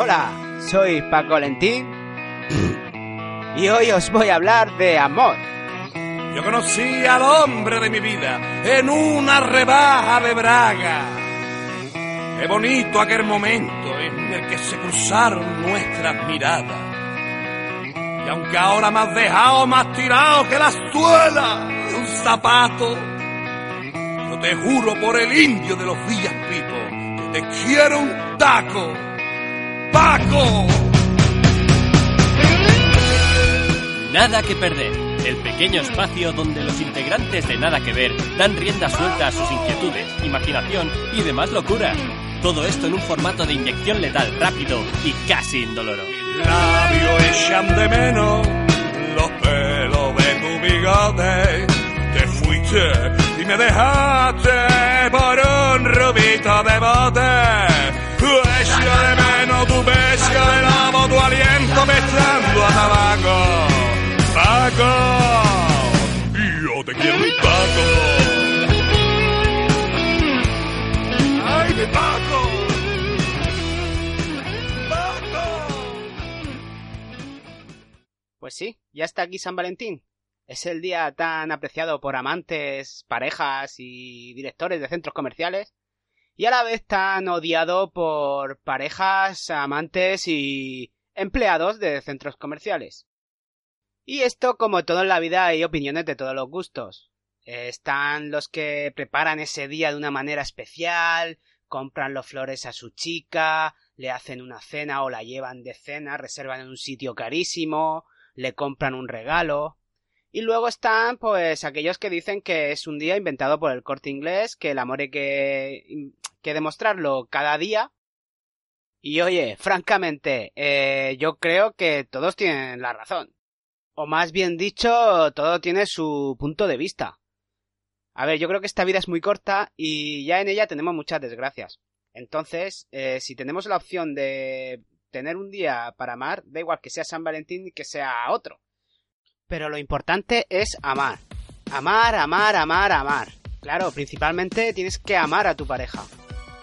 Hola, soy Paco Valentín y hoy os voy a hablar de amor. Yo conocí al hombre de mi vida en una rebaja de Braga. Qué bonito aquel momento en el que se cruzaron nuestras miradas. Y aunque ahora me has dejado más tirado que la suela de un zapato, yo te juro por el indio de los Villas Pipo que te quiero un taco. Nada que perder. El pequeño espacio donde los integrantes de Nada que ver dan rienda suelta a sus inquietudes, imaginación y demás locuras. Todo esto en un formato de inyección letal rápido y casi indoloro. Labios echan de menos los pelos de tu bigote. Te fuiste y me dejaste por un rubito de bote. Tabaco. Paco, yo te quiero Paco. ¡Ay, mi Paco! ¡Paco! Pues sí, ya está aquí San Valentín. Es el día tan apreciado por amantes, parejas y directores de centros comerciales. Y a la vez tan odiado por parejas, amantes y empleados de centros comerciales. Y esto, como todo en la vida, hay opiniones de todos los gustos. Están los que preparan ese día de una manera especial, compran los flores a su chica, le hacen una cena o la llevan de cena, reservan en un sitio carísimo, le compran un regalo. Y luego están, pues, aquellos que dicen que es un día inventado por el corte inglés, que el amor hay que, que demostrarlo cada día. Y oye, francamente, eh, yo creo que todos tienen la razón. O más bien dicho, todo tiene su punto de vista. A ver, yo creo que esta vida es muy corta y ya en ella tenemos muchas desgracias. Entonces, eh, si tenemos la opción de tener un día para amar, da igual que sea San Valentín que sea otro. Pero lo importante es amar. Amar, amar, amar, amar. Claro, principalmente tienes que amar a tu pareja.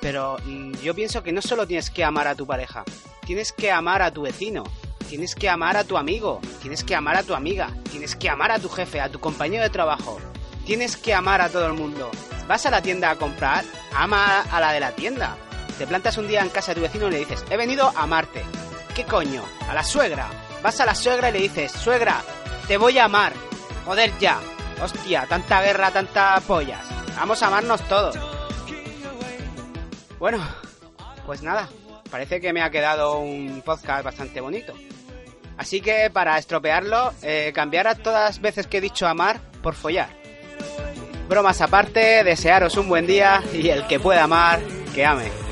Pero mm, yo pienso que no solo tienes que amar a tu pareja, tienes que amar a tu vecino, tienes que amar a tu amigo, tienes que amar a tu amiga, tienes que amar a tu jefe, a tu compañero de trabajo, tienes que amar a todo el mundo. Vas a la tienda a comprar, ama a la de la tienda. Te plantas un día en casa de tu vecino y le dices, he venido a amarte. ¿Qué coño? A la suegra. Vas a la suegra y le dices, suegra, te voy a amar. Joder ya. Hostia, tanta guerra, tanta pollas. Vamos a amarnos todos. Bueno, pues nada. Parece que me ha quedado un podcast bastante bonito. Así que para estropearlo, eh, cambiar a todas las veces que he dicho amar por follar. Bromas aparte, desearos un buen día y el que pueda amar, que ame.